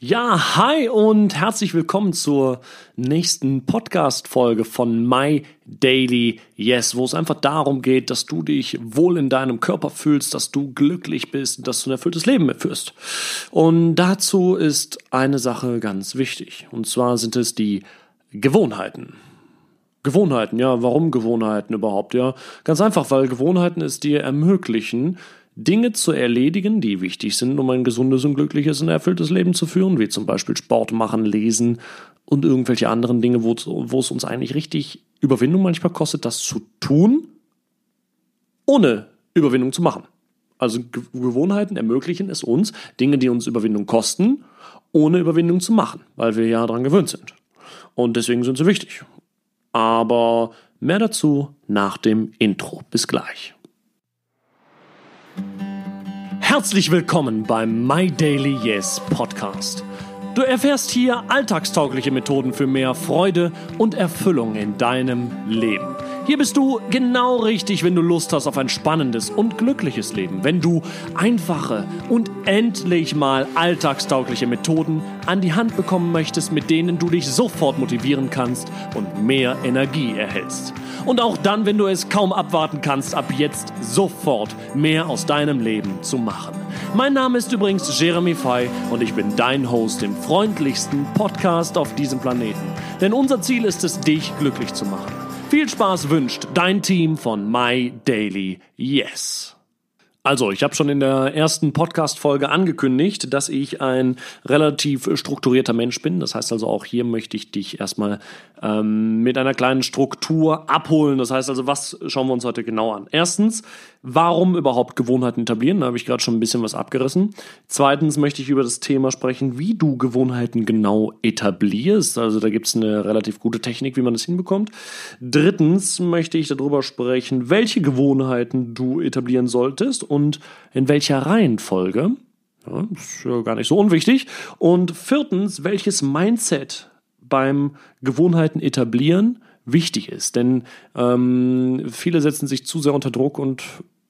Ja, hi und herzlich willkommen zur nächsten Podcast-Folge von My Daily Yes, wo es einfach darum geht, dass du dich wohl in deinem Körper fühlst, dass du glücklich bist, dass du ein erfülltes Leben führst. Und dazu ist eine Sache ganz wichtig. Und zwar sind es die Gewohnheiten. Gewohnheiten, ja, warum Gewohnheiten überhaupt? Ja, ganz einfach, weil Gewohnheiten es dir ermöglichen, Dinge zu erledigen, die wichtig sind, um ein gesundes und glückliches und erfülltes Leben zu führen, wie zum Beispiel Sport machen, lesen und irgendwelche anderen Dinge, wo, wo es uns eigentlich richtig Überwindung manchmal kostet, das zu tun, ohne Überwindung zu machen. Also Gewohnheiten ermöglichen es uns, Dinge, die uns Überwindung kosten, ohne Überwindung zu machen, weil wir ja daran gewöhnt sind. Und deswegen sind sie wichtig. Aber mehr dazu nach dem Intro. Bis gleich. Herzlich willkommen beim My Daily Yes Podcast. Du erfährst hier alltagstaugliche Methoden für mehr Freude und Erfüllung in deinem Leben. Hier bist du genau richtig, wenn du Lust hast auf ein spannendes und glückliches Leben. Wenn du einfache und endlich mal alltagstaugliche Methoden an die Hand bekommen möchtest, mit denen du dich sofort motivieren kannst und mehr Energie erhältst. Und auch dann, wenn du es kaum abwarten kannst, ab jetzt sofort mehr aus deinem Leben zu machen. Mein Name ist übrigens Jeremy Fay und ich bin dein Host im freundlichsten Podcast auf diesem Planeten. Denn unser Ziel ist es, dich glücklich zu machen. Viel Spaß wünscht dein Team von My Daily Yes. Also, ich habe schon in der ersten Podcast-Folge angekündigt, dass ich ein relativ strukturierter Mensch bin. Das heißt also, auch hier möchte ich dich erstmal ähm, mit einer kleinen Struktur abholen. Das heißt also, was schauen wir uns heute genau an? Erstens, warum überhaupt Gewohnheiten etablieren? Da habe ich gerade schon ein bisschen was abgerissen. Zweitens möchte ich über das Thema sprechen, wie du Gewohnheiten genau etablierst. Also, da gibt es eine relativ gute Technik, wie man das hinbekommt. Drittens möchte ich darüber sprechen, welche Gewohnheiten du etablieren solltest und in welcher Reihenfolge. Ja, ist ja gar nicht so unwichtig. Und viertens, welches Mindset beim Gewohnheiten etablieren wichtig ist. Denn ähm, viele setzen sich zu sehr unter Druck und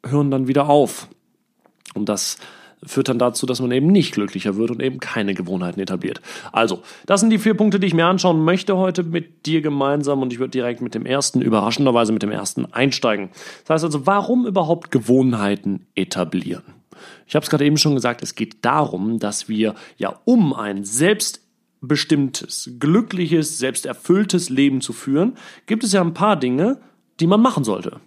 hören dann wieder auf. Und das führt dann dazu, dass man eben nicht glücklicher wird und eben keine Gewohnheiten etabliert. Also, das sind die vier Punkte, die ich mir anschauen möchte heute mit dir gemeinsam und ich würde direkt mit dem ersten, überraschenderweise mit dem ersten einsteigen. Das heißt also, warum überhaupt Gewohnheiten etablieren? Ich habe es gerade eben schon gesagt, es geht darum, dass wir ja um ein selbstbestimmtes, glückliches, selbsterfülltes Leben zu führen, gibt es ja ein paar Dinge, die man machen sollte.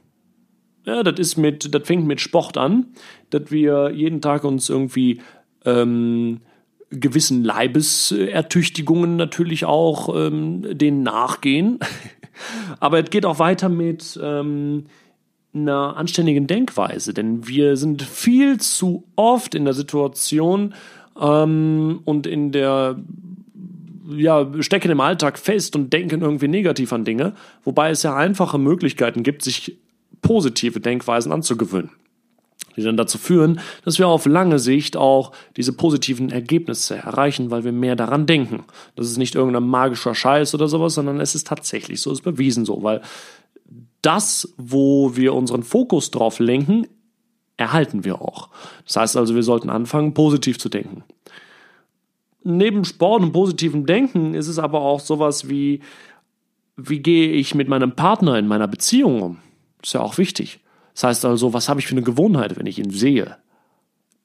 Ja, das ist mit, das fängt mit Sport an, dass wir jeden Tag uns irgendwie ähm, gewissen Leibesertüchtigungen natürlich auch ähm, denen nachgehen. Aber es geht auch weiter mit ähm, einer anständigen Denkweise, denn wir sind viel zu oft in der Situation ähm, und in der ja, stecken im Alltag fest und denken irgendwie negativ an Dinge, wobei es ja einfache Möglichkeiten gibt, sich positive Denkweisen anzugewöhnen, die dann dazu führen, dass wir auf lange Sicht auch diese positiven Ergebnisse erreichen, weil wir mehr daran denken. Das ist nicht irgendein magischer Scheiß oder sowas, sondern es ist tatsächlich so, es ist bewiesen so, weil das, wo wir unseren Fokus drauf lenken, erhalten wir auch. Das heißt also, wir sollten anfangen, positiv zu denken. Neben Sport und positivem Denken ist es aber auch sowas wie, wie gehe ich mit meinem Partner in meiner Beziehung um? ist ja auch wichtig. Das heißt also, was habe ich für eine Gewohnheit, wenn ich ihn sehe?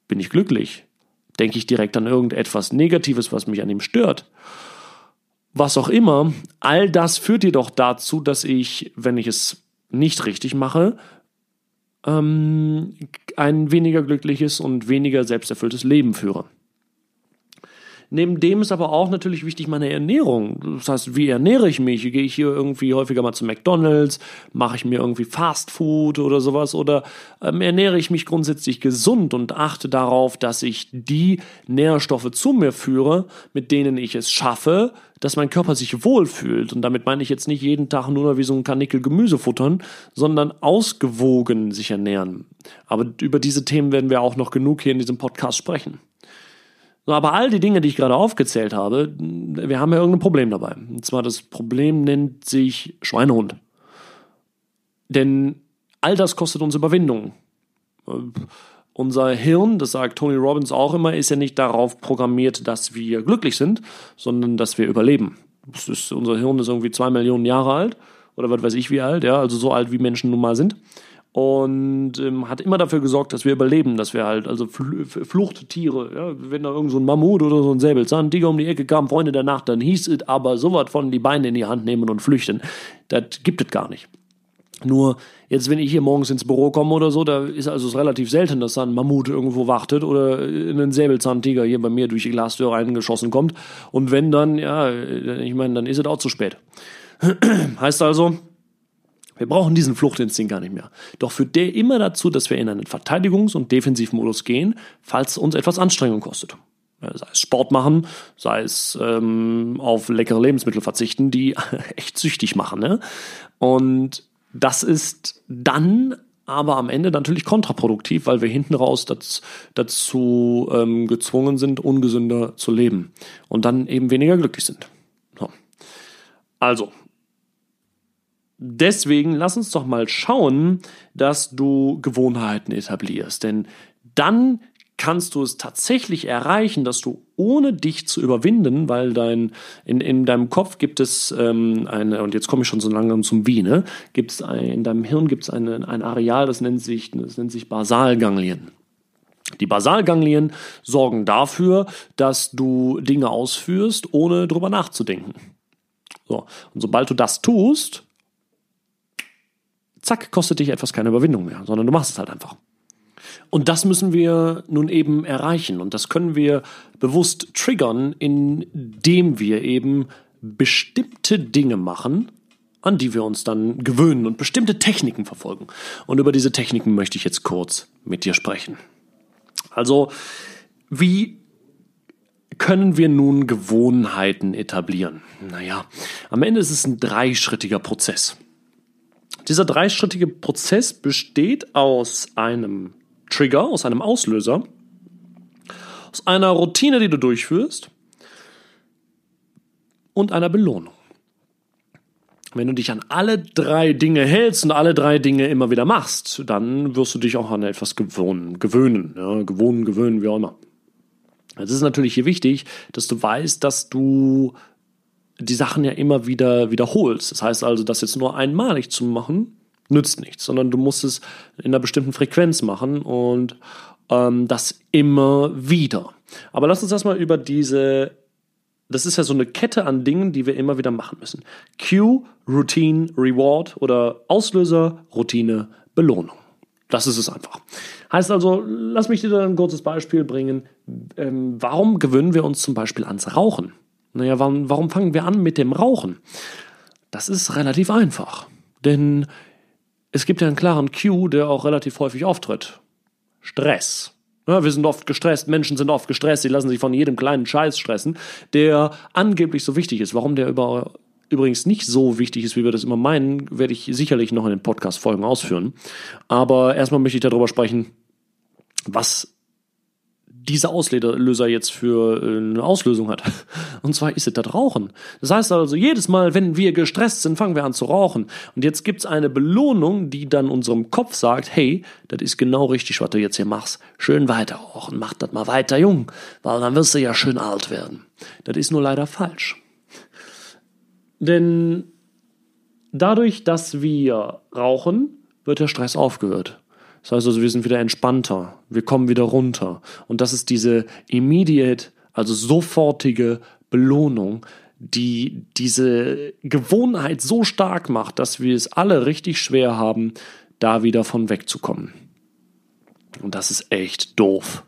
Bin ich glücklich? Denke ich direkt an irgendetwas Negatives, was mich an ihm stört? Was auch immer, all das führt jedoch dazu, dass ich, wenn ich es nicht richtig mache, ähm, ein weniger glückliches und weniger selbsterfülltes Leben führe. Neben dem ist aber auch natürlich wichtig meine Ernährung. Das heißt, wie ernähre ich mich? Gehe ich hier irgendwie häufiger mal zu McDonalds? Mache ich mir irgendwie Fast Food oder sowas? Oder ähm, ernähre ich mich grundsätzlich gesund und achte darauf, dass ich die Nährstoffe zu mir führe, mit denen ich es schaffe, dass mein Körper sich wohlfühlt. Und damit meine ich jetzt nicht jeden Tag nur wie so ein Kanickel Gemüse futtern, sondern ausgewogen sich ernähren. Aber über diese Themen werden wir auch noch genug hier in diesem Podcast sprechen. Aber all die Dinge, die ich gerade aufgezählt habe, wir haben ja irgendein Problem dabei. Und zwar das Problem nennt sich Schweinehund. Denn all das kostet uns Überwindung. unser Hirn, das sagt Tony Robbins auch immer, ist ja nicht darauf programmiert, dass wir glücklich sind, sondern dass wir überleben. Ist, unser Hirn ist irgendwie zwei Millionen Jahre alt oder was weiß ich wie alt, ja, also so alt wie Menschen nun mal sind. Und ähm, hat immer dafür gesorgt, dass wir überleben, dass wir halt, also Fl Fluchttiere, ja, wenn da irgend so ein Mammut oder so ein Säbelzahntiger um die Ecke kam, Freunde der Nacht, dann hieß es aber so was von die Beine in die Hand nehmen und flüchten. Das gibt es gar nicht. Nur jetzt, wenn ich hier morgens ins Büro komme oder so, da ist also es relativ selten, dass da ein Mammut irgendwo wartet oder ein Säbelzahntiger hier bei mir durch die Glastür reingeschossen kommt. Und wenn dann, ja, ich meine, dann ist es auch zu spät. heißt also, wir brauchen diesen Fluchtinstinkt gar nicht mehr. Doch führt der immer dazu, dass wir in einen Verteidigungs- und Defensivmodus gehen, falls uns etwas Anstrengung kostet. Sei es Sport machen, sei es ähm, auf leckere Lebensmittel verzichten, die echt süchtig machen. Ne? Und das ist dann aber am Ende natürlich kontraproduktiv, weil wir hinten raus dazu, dazu ähm, gezwungen sind, ungesünder zu leben und dann eben weniger glücklich sind. So. Also, deswegen lass uns doch mal schauen, dass du Gewohnheiten etablierst, denn dann kannst du es tatsächlich erreichen, dass du ohne dich zu überwinden, weil dein in, in deinem Kopf gibt es ähm, eine und jetzt komme ich schon so langsam zum Wie, ne? Gibt es in deinem Hirn gibt es ein Areal, das nennt sich das nennt sich Basalganglien. Die Basalganglien sorgen dafür, dass du Dinge ausführst, ohne drüber nachzudenken. So und sobald du das tust, zack, kostet dich etwas keine Überwindung mehr, sondern du machst es halt einfach. Und das müssen wir nun eben erreichen. Und das können wir bewusst triggern, indem wir eben bestimmte Dinge machen, an die wir uns dann gewöhnen und bestimmte Techniken verfolgen. Und über diese Techniken möchte ich jetzt kurz mit dir sprechen. Also, wie können wir nun Gewohnheiten etablieren? Naja, am Ende ist es ein dreischrittiger Prozess. Dieser dreischrittige Prozess besteht aus einem Trigger, aus einem Auslöser, aus einer Routine, die du durchführst und einer Belohnung. Wenn du dich an alle drei Dinge hältst und alle drei Dinge immer wieder machst, dann wirst du dich auch an etwas gewöhnen, gewöhnen, ja, gewohnen, gewöhnen, wie auch immer. Es ist natürlich hier wichtig, dass du weißt, dass du die Sachen ja immer wieder wiederholst. Das heißt also, das jetzt nur einmalig zu machen, nützt nichts, sondern du musst es in einer bestimmten Frequenz machen und ähm, das immer wieder. Aber lass uns erstmal über diese, das ist ja so eine Kette an Dingen, die wir immer wieder machen müssen. Cue, Routine, Reward oder Auslöser, Routine, Belohnung. Das ist es einfach. Heißt also, lass mich dir da ein kurzes Beispiel bringen. Ähm, warum gewöhnen wir uns zum Beispiel ans Rauchen? Naja, warum, warum fangen wir an mit dem Rauchen? Das ist relativ einfach. Denn es gibt ja einen klaren Cue, der auch relativ häufig auftritt. Stress. Ja, wir sind oft gestresst, Menschen sind oft gestresst, sie lassen sich von jedem kleinen Scheiß stressen, der angeblich so wichtig ist. Warum der über, übrigens nicht so wichtig ist, wie wir das immer meinen, werde ich sicherlich noch in den Podcast-Folgen ausführen. Aber erstmal möchte ich darüber sprechen, was dieser Auslöser jetzt für äh, eine Auslösung hat. Und zwar ist es das Rauchen. Das heißt also, jedes Mal, wenn wir gestresst sind, fangen wir an zu rauchen. Und jetzt gibt's eine Belohnung, die dann unserem Kopf sagt, hey, das ist genau richtig, was du jetzt hier machst. Schön weiter rauchen, mach das mal weiter jung, weil dann wirst du ja schön alt werden. Das ist nur leider falsch. Denn dadurch, dass wir rauchen, wird der Stress aufgehört. Das heißt also, wir sind wieder entspannter, wir kommen wieder runter. Und das ist diese immediate, also sofortige Belohnung, die diese Gewohnheit so stark macht, dass wir es alle richtig schwer haben, da wieder von wegzukommen. Und das ist echt doof.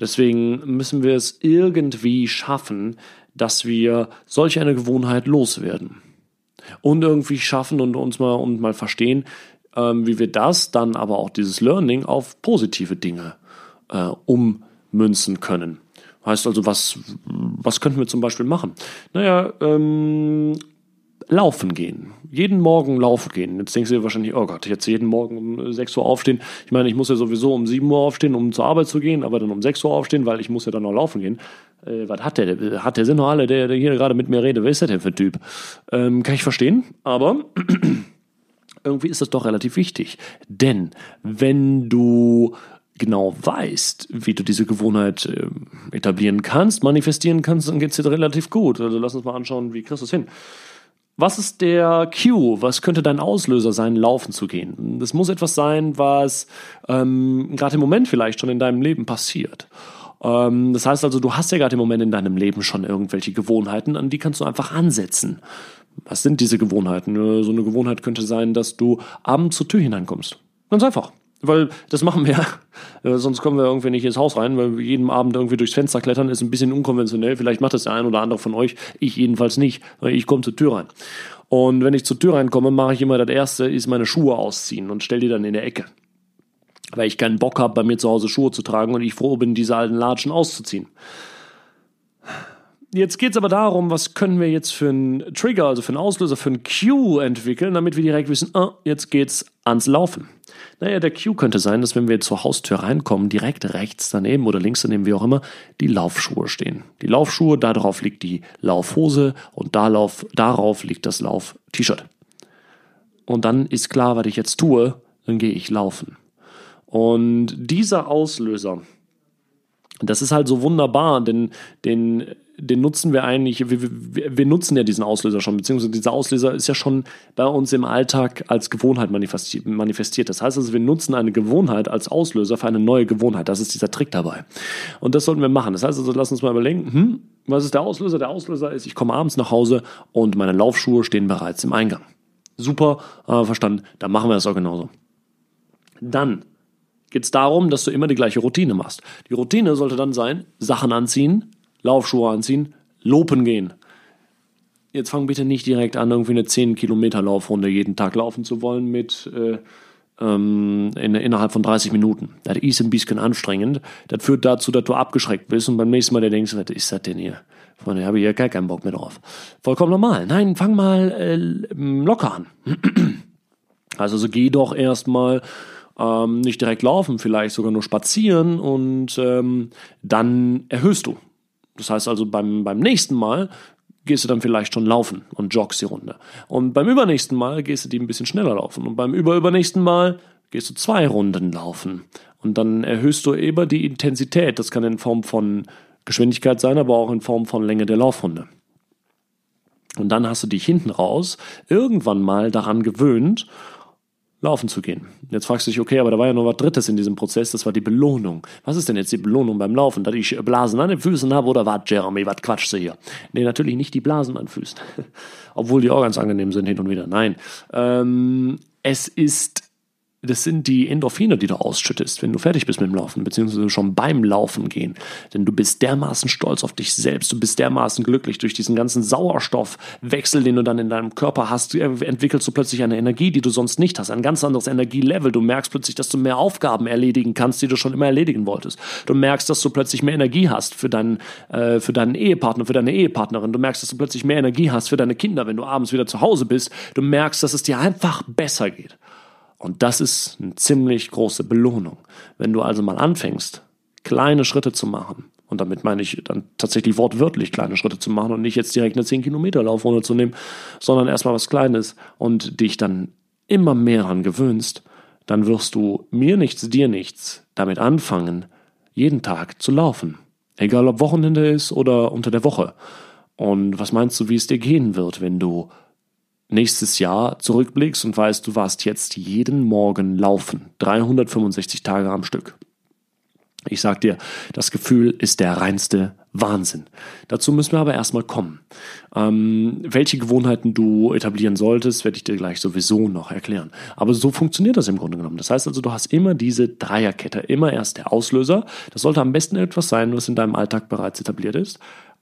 Deswegen müssen wir es irgendwie schaffen, dass wir solch eine Gewohnheit loswerden. Und irgendwie schaffen und uns mal und mal verstehen, ähm, wie wir das dann aber auch dieses Learning auf positive Dinge äh, ummünzen können. Heißt also, was, was könnten wir zum Beispiel machen? Naja, ähm, laufen gehen. Jeden Morgen laufen gehen. Jetzt denkst du dir wahrscheinlich, oh Gott, jetzt jeden Morgen um 6 Uhr aufstehen. Ich meine, ich muss ja sowieso um 7 Uhr aufstehen, um zur Arbeit zu gehen, aber dann um 6 Uhr aufstehen, weil ich muss ja dann noch laufen gehen. Äh, was hat der? Hat der Sinn noch alle, der, der hier gerade mit mir redet? Wer ist der denn für ein Typ? Ähm, kann ich verstehen, aber irgendwie ist das doch relativ wichtig. Denn wenn du genau weißt, wie du diese Gewohnheit äh, etablieren kannst, manifestieren kannst, dann geht es dir relativ gut. Also lass uns mal anschauen, wie kriegst du es hin. Was ist der Cue? Was könnte dein Auslöser sein, laufen zu gehen? Das muss etwas sein, was ähm, gerade im Moment vielleicht schon in deinem Leben passiert. Ähm, das heißt also, du hast ja gerade im Moment in deinem Leben schon irgendwelche Gewohnheiten, an die kannst du einfach ansetzen. Was sind diese Gewohnheiten? Äh, so eine Gewohnheit könnte sein, dass du abends zur Tür hineinkommst. Ganz einfach. Weil das machen wir, äh, sonst kommen wir irgendwie nicht ins Haus rein, weil wir jeden Abend irgendwie durchs Fenster klettern, ist ein bisschen unkonventionell. Vielleicht macht das der ein oder andere von euch, ich jedenfalls nicht, weil ich komme zur Tür rein. Und wenn ich zur Tür reinkomme, mache ich immer das Erste, ist meine Schuhe ausziehen und stelle die dann in der Ecke. Weil ich keinen Bock habe, bei mir zu Hause Schuhe zu tragen und ich froh bin, diese alten Latschen auszuziehen. Jetzt geht es aber darum, was können wir jetzt für einen Trigger, also für einen Auslöser, für einen Cue entwickeln, damit wir direkt wissen, ah, jetzt geht's ans Laufen. Naja, der Cue könnte sein, dass wenn wir zur Haustür reinkommen, direkt rechts daneben oder links daneben, wie auch immer, die Laufschuhe stehen. Die Laufschuhe, darauf liegt die Laufhose und darauf, darauf liegt das Lauf-T-Shirt. Und dann ist klar, was ich jetzt tue, dann gehe ich laufen. Und dieser Auslöser, das ist halt so wunderbar, denn den den nutzen wir eigentlich, wir, wir, wir, nutzen ja diesen Auslöser schon, beziehungsweise dieser Auslöser ist ja schon bei uns im Alltag als Gewohnheit manifestiert. Das heißt also, wir nutzen eine Gewohnheit als Auslöser für eine neue Gewohnheit. Das ist dieser Trick dabei. Und das sollten wir machen. Das heißt also, lass uns mal überlegen, hm, was ist der Auslöser? Der Auslöser ist, ich komme abends nach Hause und meine Laufschuhe stehen bereits im Eingang. Super, äh, verstanden. Dann machen wir das auch genauso. Dann geht es darum, dass du immer die gleiche Routine machst. Die Routine sollte dann sein, Sachen anziehen, Laufschuhe anziehen, lopen gehen. Jetzt fang bitte nicht direkt an, irgendwie eine 10 Kilometer Laufrunde jeden Tag laufen zu wollen mit äh, ähm, in, innerhalb von 30 Minuten. Das ist ein bisschen anstrengend. Das führt dazu, dass du abgeschreckt bist und beim nächsten Mal dir denkst, was ist das denn hier? Daher habe ich ja gar keinen Bock mehr drauf. Vollkommen normal. Nein, fang mal äh, locker an. also so geh doch erstmal ähm, nicht direkt laufen, vielleicht sogar nur spazieren und ähm, dann erhöhst du. Das heißt also, beim, beim nächsten Mal gehst du dann vielleicht schon laufen und joggst die Runde. Und beim übernächsten Mal gehst du die ein bisschen schneller laufen. Und beim überübernächsten Mal gehst du zwei Runden laufen. Und dann erhöhst du eben die Intensität. Das kann in Form von Geschwindigkeit sein, aber auch in Form von Länge der Laufrunde. Und dann hast du dich hinten raus irgendwann mal daran gewöhnt laufen zu gehen. Jetzt fragst du dich, okay, aber da war ja noch was Drittes in diesem Prozess, das war die Belohnung. Was ist denn jetzt die Belohnung beim Laufen? Dass ich Blasen an den Füßen habe oder was, Jeremy, was quatschst du hier? Nee, natürlich nicht die Blasen an Füßen. Obwohl die auch ganz angenehm sind hin und wieder. Nein. Ähm, es ist das sind die Endorphine, die du ausschüttest, wenn du fertig bist mit dem Laufen, beziehungsweise schon beim Laufen gehen. Denn du bist dermaßen stolz auf dich selbst, du bist dermaßen glücklich durch diesen ganzen Sauerstoffwechsel, den du dann in deinem Körper hast, entwickelst du plötzlich eine Energie, die du sonst nicht hast, ein ganz anderes Energielevel. Du merkst plötzlich, dass du mehr Aufgaben erledigen kannst, die du schon immer erledigen wolltest. Du merkst, dass du plötzlich mehr Energie hast für deinen, äh, für deinen Ehepartner, für deine Ehepartnerin. Du merkst, dass du plötzlich mehr Energie hast für deine Kinder, wenn du abends wieder zu Hause bist. Du merkst, dass es dir einfach besser geht. Und das ist eine ziemlich große Belohnung. Wenn du also mal anfängst, kleine Schritte zu machen, und damit meine ich dann tatsächlich wortwörtlich kleine Schritte zu machen und nicht jetzt direkt eine 10 Kilometer Laufrunde zu nehmen, sondern erstmal was Kleines und dich dann immer mehr daran gewöhnst, dann wirst du mir nichts, dir nichts damit anfangen, jeden Tag zu laufen. Egal ob Wochenende ist oder unter der Woche. Und was meinst du, wie es dir gehen wird, wenn du nächstes Jahr zurückblickst und weißt, du warst jetzt jeden Morgen laufen, 365 Tage am Stück. Ich sag dir, das Gefühl ist der reinste Wahnsinn. Dazu müssen wir aber erstmal kommen. Ähm, welche Gewohnheiten du etablieren solltest, werde ich dir gleich sowieso noch erklären. Aber so funktioniert das im Grunde genommen. Das heißt also, du hast immer diese Dreierkette. Immer erst der Auslöser. Das sollte am besten etwas sein, was in deinem Alltag bereits etabliert ist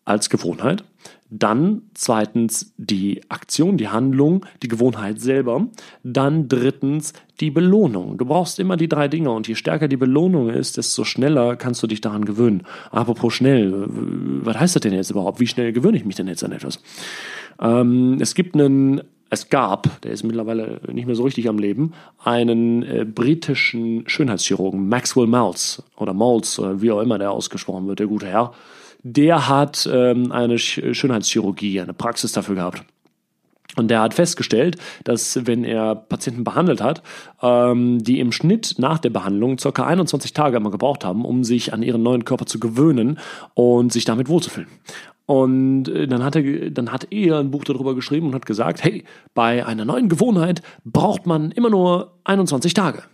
als Gewohnheit. Dann zweitens die Aktion, die Handlung, die Gewohnheit selber. Dann drittens die Belohnung. Du brauchst immer die drei Dinge und je stärker die Belohnung ist, desto schneller kannst du dich daran gewöhnen. Apropos schnell, was heißt das denn jetzt überhaupt? Wie schnell gewöhne ich mich denn jetzt an etwas? Ähm, es gibt einen es gab, der ist mittlerweile nicht mehr so richtig am Leben, einen äh, britischen Schönheitschirurgen, Maxwell Maltz oder Maltz oder wie auch immer der ausgesprochen wird, der gute Herr der hat ähm, eine Schönheitschirurgie, eine Praxis dafür gehabt. Und der hat festgestellt, dass wenn er Patienten behandelt hat, ähm, die im Schnitt nach der Behandlung ca. 21 Tage immer gebraucht haben, um sich an ihren neuen Körper zu gewöhnen und sich damit wohlzufühlen. Und äh, dann hat, er, dann hat er ein Buch darüber geschrieben und hat gesagt, hey, bei einer neuen Gewohnheit braucht man immer nur 21 Tage.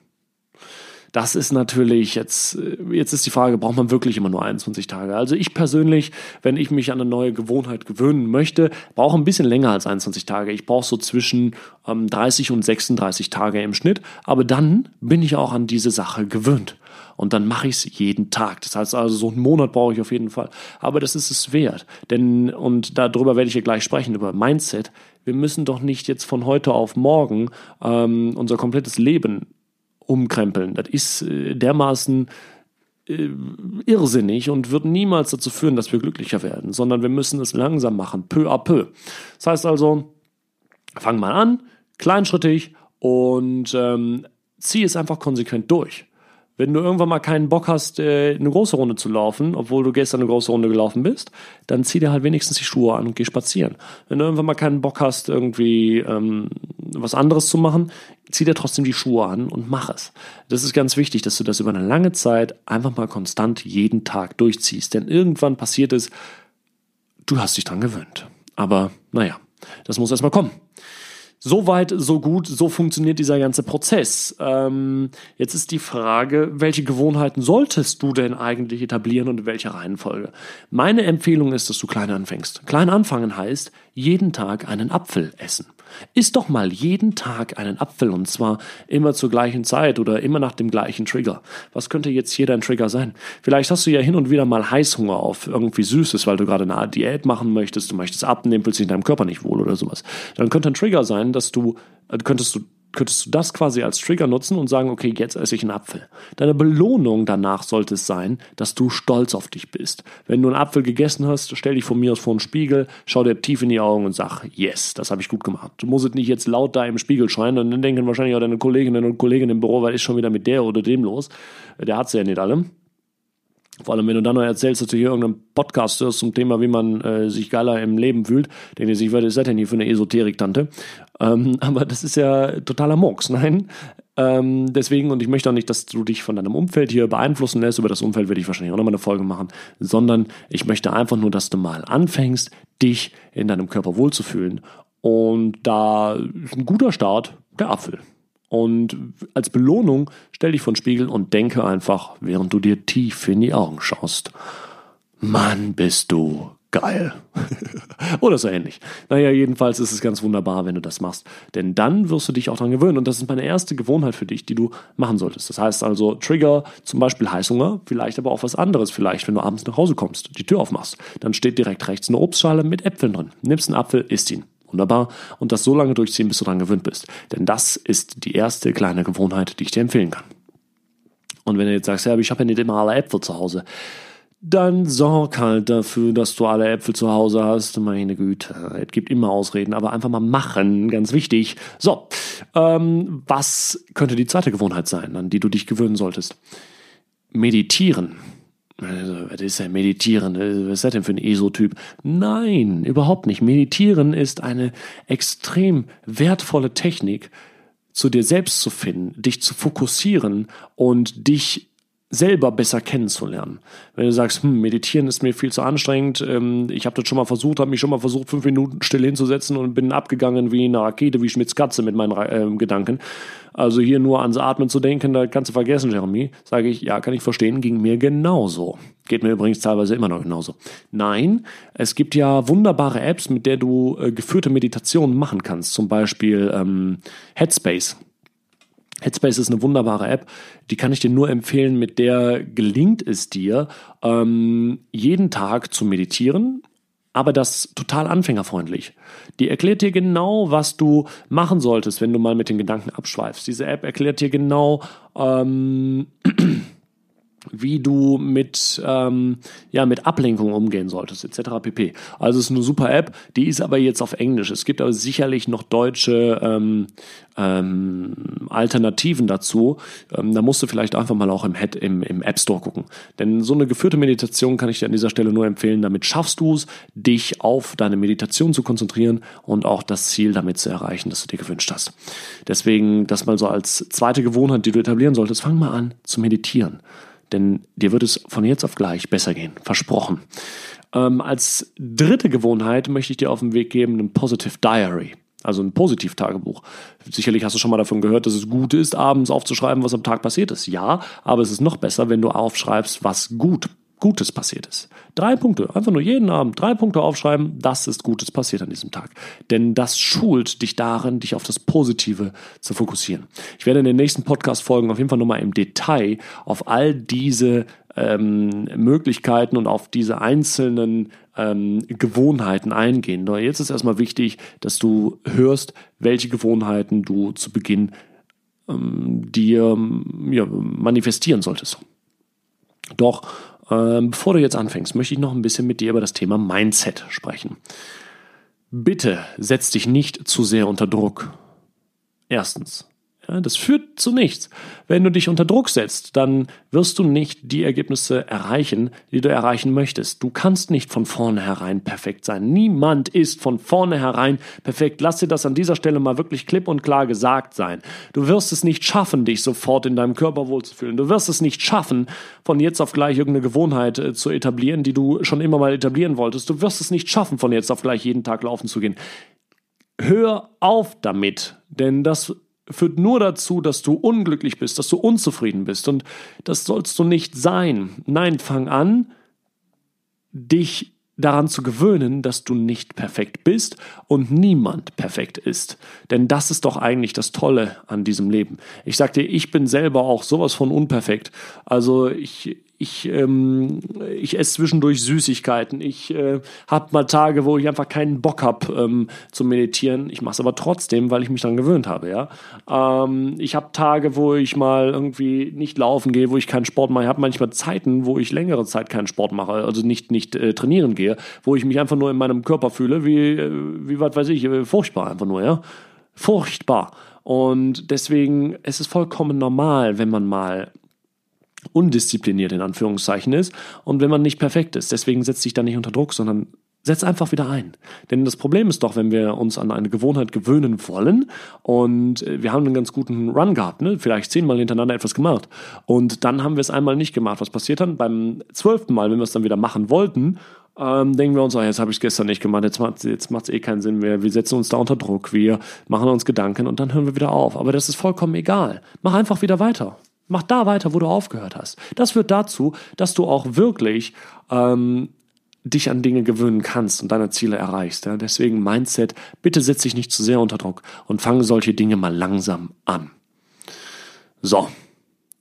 Das ist natürlich jetzt, äh, jetzt ist die Frage, braucht man wirklich immer nur 21 Tage? Also ich persönlich, wenn ich mich an eine neue Gewohnheit gewöhnen möchte, brauche ein bisschen länger als 21 Tage. Ich brauche so zwischen ähm, 30 und 36 Tage im Schnitt. Aber dann bin ich auch an diese Sache gewöhnt. Und dann mache ich es jeden Tag. Das heißt also, so einen Monat brauche ich auf jeden Fall. Aber das ist es wert. Denn, und darüber werde ich ja gleich sprechen, über Mindset. Wir müssen doch nicht jetzt von heute auf morgen ähm, unser komplettes Leben umkrempeln. Das ist äh, dermaßen äh, irrsinnig und wird niemals dazu führen, dass wir glücklicher werden, sondern wir müssen es langsam machen, peu à peu. Das heißt also, fang mal an, kleinschrittig und ähm, zieh es einfach konsequent durch. Wenn du irgendwann mal keinen Bock hast, äh, eine große Runde zu laufen, obwohl du gestern eine große Runde gelaufen bist, dann zieh dir halt wenigstens die Schuhe an und geh spazieren. Wenn du irgendwann mal keinen Bock hast, irgendwie ähm, was anderes zu machen, zieh dir trotzdem die Schuhe an und mach es. Das ist ganz wichtig, dass du das über eine lange Zeit einfach mal konstant jeden Tag durchziehst. Denn irgendwann passiert es, du hast dich dran gewöhnt. Aber naja, das muss erstmal kommen. So weit, so gut, so funktioniert dieser ganze Prozess. Ähm, jetzt ist die Frage, welche Gewohnheiten solltest du denn eigentlich etablieren und in welcher Reihenfolge? Meine Empfehlung ist, dass du klein anfängst. Klein anfangen heißt, jeden Tag einen Apfel essen. Iss doch mal jeden Tag einen Apfel und zwar immer zur gleichen Zeit oder immer nach dem gleichen Trigger. Was könnte jetzt hier dein Trigger sein? Vielleicht hast du ja hin und wieder mal Heißhunger auf irgendwie Süßes, weil du gerade eine Art Diät machen möchtest, du möchtest abnehmen, fühlst dich in deinem Körper nicht wohl oder sowas. Dann könnte ein Trigger sein, dass du, äh, könntest du könntest du das quasi als Trigger nutzen und sagen, okay, jetzt esse ich einen Apfel. Deine Belohnung danach sollte es sein, dass du stolz auf dich bist. Wenn du einen Apfel gegessen hast, stell dich von mir aus vor einen Spiegel, schau dir tief in die Augen und sag, yes, das habe ich gut gemacht. Du musst nicht jetzt laut da im Spiegel schreien und dann denken wahrscheinlich auch deine Kolleginnen und Kollegen im Büro, was ist schon wieder mit der oder dem los? Der hat sie ja nicht alle. Vor allem, wenn du dann noch erzählst, dass du hier irgendeinen Podcast hörst zum Thema, wie man äh, sich geiler im Leben fühlt, denke ich sich, was ist das denn hier für eine Esoterik-Tante? Ähm, aber das ist ja totaler Murks, nein? Ähm, deswegen, und ich möchte auch nicht, dass du dich von deinem Umfeld hier beeinflussen lässt, über das Umfeld werde ich wahrscheinlich auch nochmal eine Folge machen, sondern ich möchte einfach nur, dass du mal anfängst, dich in deinem Körper wohlzufühlen. Und da ist ein guter Start der Apfel. Und als Belohnung stell dich vor den Spiegel und denke einfach, während du dir tief in die Augen schaust, Mann, bist du geil. Oder so ähnlich. Naja, jedenfalls ist es ganz wunderbar, wenn du das machst. Denn dann wirst du dich auch daran gewöhnen. Und das ist meine erste Gewohnheit für dich, die du machen solltest. Das heißt also, Trigger zum Beispiel Heißhunger, vielleicht aber auch was anderes. Vielleicht, wenn du abends nach Hause kommst, die Tür aufmachst, dann steht direkt rechts eine Obstschale mit Äpfeln drin. Nimmst einen Apfel, isst ihn. Wunderbar. Und das so lange durchziehen, bis du daran gewöhnt bist. Denn das ist die erste kleine Gewohnheit, die ich dir empfehlen kann. Und wenn du jetzt sagst, ja, aber ich habe ja nicht immer alle Äpfel zu Hause, dann sorg halt dafür, dass du alle Äpfel zu Hause hast. Meine Güte, es gibt immer Ausreden, aber einfach mal machen, ganz wichtig. So, ähm, was könnte die zweite Gewohnheit sein, an die du dich gewöhnen solltest? Meditieren. Also, was ist denn Meditieren? Was ist das denn für ein ESO-Typ? Nein, überhaupt nicht. Meditieren ist eine extrem wertvolle Technik, zu dir selbst zu finden, dich zu fokussieren und dich selber besser kennenzulernen. Wenn du sagst, hm, meditieren ist mir viel zu anstrengend, ähm, ich habe das schon mal versucht, habe mich schon mal versucht, fünf Minuten still hinzusetzen und bin abgegangen wie eine Rakete, wie Schmitz Katze mit meinen äh, Gedanken. Also hier nur ans Atmen zu denken, da kannst du vergessen, Jeremy. Sage ich, ja, kann ich verstehen, ging mir genauso. Geht mir übrigens teilweise immer noch genauso. Nein, es gibt ja wunderbare Apps, mit der du äh, geführte Meditationen machen kannst. Zum Beispiel ähm, Headspace. Headspace ist eine wunderbare App, die kann ich dir nur empfehlen, mit der gelingt es dir, ähm, jeden Tag zu meditieren, aber das total anfängerfreundlich. Die erklärt dir genau, was du machen solltest, wenn du mal mit den Gedanken abschweifst. Diese App erklärt dir genau, ähm, wie du mit, ähm, ja, mit Ablenkung umgehen solltest, etc. pp. Also es ist eine super App, die ist aber jetzt auf Englisch. Es gibt aber sicherlich noch deutsche ähm, ähm, Alternativen dazu. Ähm, da musst du vielleicht einfach mal auch im, Head, im, im App Store gucken. Denn so eine geführte Meditation kann ich dir an dieser Stelle nur empfehlen. Damit schaffst du es, dich auf deine Meditation zu konzentrieren und auch das Ziel damit zu erreichen, das du dir gewünscht hast. Deswegen das mal so als zweite Gewohnheit, die du etablieren solltest, fang mal an zu meditieren denn dir wird es von jetzt auf gleich besser gehen. Versprochen. Ähm, als dritte Gewohnheit möchte ich dir auf den Weg geben ein Positive Diary. Also ein Positiv-Tagebuch. Sicherlich hast du schon mal davon gehört, dass es gut ist, abends aufzuschreiben, was am Tag passiert ist. Ja, aber es ist noch besser, wenn du aufschreibst, was gut Gutes passiert ist. Drei Punkte, einfach nur jeden Abend drei Punkte aufschreiben, das ist Gutes passiert an diesem Tag. Denn das schult dich darin, dich auf das Positive zu fokussieren. Ich werde in den nächsten Podcast-Folgen auf jeden Fall nochmal im Detail auf all diese ähm, Möglichkeiten und auf diese einzelnen ähm, Gewohnheiten eingehen. Doch jetzt ist erstmal wichtig, dass du hörst, welche Gewohnheiten du zu Beginn ähm, dir ja, manifestieren solltest. Doch ähm, bevor du jetzt anfängst, möchte ich noch ein bisschen mit dir über das Thema Mindset sprechen. Bitte setz dich nicht zu sehr unter Druck. Erstens, ja, das führt zu nichts. Wenn du dich unter Druck setzt, dann wirst du nicht die Ergebnisse erreichen, die du erreichen möchtest. Du kannst nicht von vornherein perfekt sein. Niemand ist von vornherein perfekt. Lass dir das an dieser Stelle mal wirklich klipp und klar gesagt sein. Du wirst es nicht schaffen, dich sofort in deinem Körper wohlzufühlen. Du wirst es nicht schaffen, von jetzt auf gleich irgendeine Gewohnheit äh, zu etablieren, die du schon immer mal etablieren wolltest. Du wirst es nicht schaffen, von jetzt auf gleich jeden Tag laufen zu gehen. Hör auf damit, denn das führt nur dazu, dass du unglücklich bist, dass du unzufrieden bist. Und das sollst du nicht sein. Nein, fang an, dich daran zu gewöhnen, dass du nicht perfekt bist und niemand perfekt ist. Denn das ist doch eigentlich das Tolle an diesem Leben. Ich sag dir, ich bin selber auch sowas von unperfekt. Also ich, ich, ähm, ich esse zwischendurch Süßigkeiten. Ich äh, habe mal Tage, wo ich einfach keinen Bock habe ähm, zu meditieren. Ich mache es aber trotzdem, weil ich mich daran gewöhnt habe. Ja? Ähm, ich habe Tage, wo ich mal irgendwie nicht laufen gehe, wo ich keinen Sport mache. Ich habe manchmal Zeiten, wo ich längere Zeit keinen Sport mache, also nicht, nicht äh, trainieren gehe, wo ich mich einfach nur in meinem Körper fühle, wie, äh, wie was weiß ich, äh, furchtbar einfach nur. Ja? Furchtbar. Und deswegen es ist es vollkommen normal, wenn man mal undiszipliniert in Anführungszeichen ist und wenn man nicht perfekt ist. Deswegen setzt sich da nicht unter Druck, sondern setzt einfach wieder ein. Denn das Problem ist doch, wenn wir uns an eine Gewohnheit gewöhnen wollen und äh, wir haben einen ganz guten Run gehabt, ne? vielleicht zehnmal hintereinander etwas gemacht und dann haben wir es einmal nicht gemacht. Was passiert dann? Beim zwölften Mal, wenn wir es dann wieder machen wollten, ähm, denken wir uns, oh, jetzt habe ich es gestern nicht gemacht, jetzt macht es jetzt macht's eh keinen Sinn mehr, wir setzen uns da unter Druck, wir machen uns Gedanken und dann hören wir wieder auf. Aber das ist vollkommen egal. Mach einfach wieder weiter. Mach da weiter, wo du aufgehört hast. Das führt dazu, dass du auch wirklich ähm, dich an Dinge gewöhnen kannst und deine Ziele erreichst. Ja? Deswegen Mindset, bitte setz dich nicht zu sehr unter Druck und fange solche Dinge mal langsam an. So,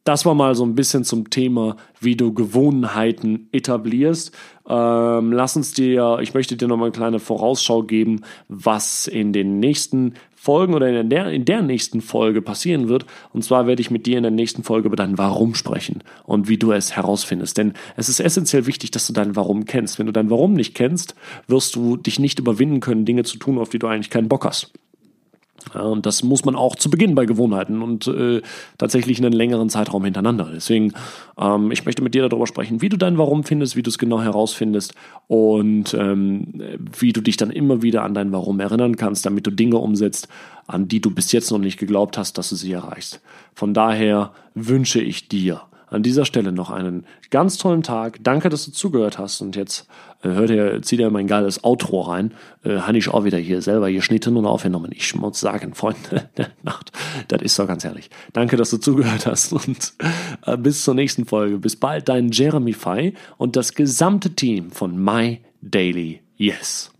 das war mal so ein bisschen zum Thema, wie du Gewohnheiten etablierst. Ähm, lass uns dir, ich möchte dir noch mal eine kleine Vorausschau geben, was in den nächsten Folgen oder in der, in der nächsten Folge passieren wird. Und zwar werde ich mit dir in der nächsten Folge über dein Warum sprechen und wie du es herausfindest. Denn es ist essentiell wichtig, dass du dein Warum kennst. Wenn du dein Warum nicht kennst, wirst du dich nicht überwinden können, Dinge zu tun, auf die du eigentlich keinen Bock hast. Und das muss man auch zu Beginn bei Gewohnheiten und äh, tatsächlich in einen längeren Zeitraum hintereinander. Deswegen, ähm, ich möchte mit dir darüber sprechen, wie du dein Warum findest, wie du es genau herausfindest und ähm, wie du dich dann immer wieder an dein Warum erinnern kannst, damit du Dinge umsetzt, an die du bis jetzt noch nicht geglaubt hast, dass du sie erreichst. Von daher wünsche ich dir an dieser Stelle noch einen ganz tollen Tag. Danke, dass du zugehört hast. Und jetzt äh, hört ihr, zieht ihr mein geiles Outro rein. Äh, Habe ich auch wieder hier selber geschnitten und aufgenommen. Ich muss sagen, Freunde der Nacht, das ist doch ganz herrlich. Danke, dass du zugehört hast und äh, bis zur nächsten Folge. Bis bald, dein Jeremy Fay und das gesamte Team von My Daily Yes.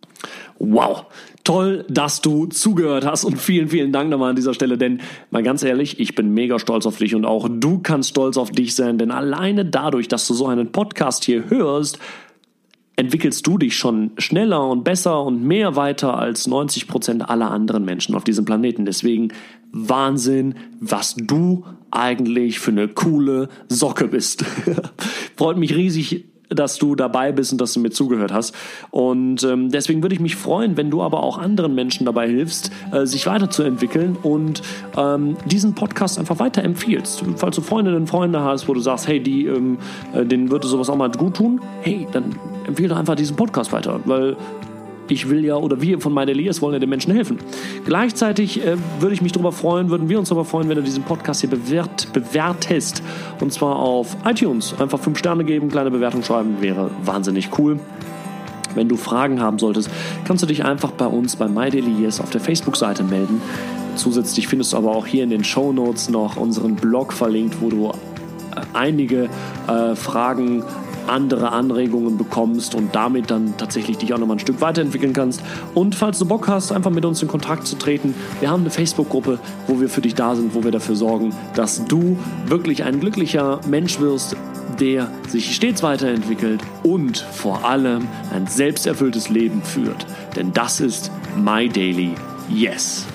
Wow, toll, dass du zugehört hast und vielen, vielen Dank nochmal an dieser Stelle, denn mal ganz ehrlich, ich bin mega stolz auf dich und auch du kannst stolz auf dich sein, denn alleine dadurch, dass du so einen Podcast hier hörst, entwickelst du dich schon schneller und besser und mehr weiter als 90 Prozent aller anderen Menschen auf diesem Planeten. Deswegen Wahnsinn, was du eigentlich für eine coole Socke bist. Freut mich riesig, dass du dabei bist und dass du mir zugehört hast. Und ähm, deswegen würde ich mich freuen, wenn du aber auch anderen Menschen dabei hilfst, äh, sich weiterzuentwickeln und ähm, diesen Podcast einfach weiterempfiehlst. Falls du Freundinnen und Freunde hast, wo du sagst, hey, die, ähm, äh, denen würde sowas auch mal gut tun, hey, dann empfehle doch einfach diesen Podcast weiter, weil ich will ja, oder wir von meine Elias wollen ja den Menschen helfen. Gleichzeitig äh, würde ich mich darüber freuen, würden wir uns darüber freuen, wenn du diesen Podcast hier bewert, bewertest. Und zwar auf iTunes. Einfach fünf Sterne geben, kleine Bewertung schreiben, wäre wahnsinnig cool. Wenn du Fragen haben solltest, kannst du dich einfach bei uns bei MyDailyYes auf der Facebook-Seite melden. Zusätzlich findest du aber auch hier in den Show Notes noch unseren Blog verlinkt, wo du äh, einige äh, Fragen andere Anregungen bekommst und damit dann tatsächlich dich auch nochmal ein Stück weiterentwickeln kannst. Und falls du Bock hast, einfach mit uns in Kontakt zu treten, wir haben eine Facebook-Gruppe, wo wir für dich da sind, wo wir dafür sorgen, dass du wirklich ein glücklicher Mensch wirst, der sich stets weiterentwickelt und vor allem ein selbsterfülltes Leben führt. Denn das ist My Daily Yes.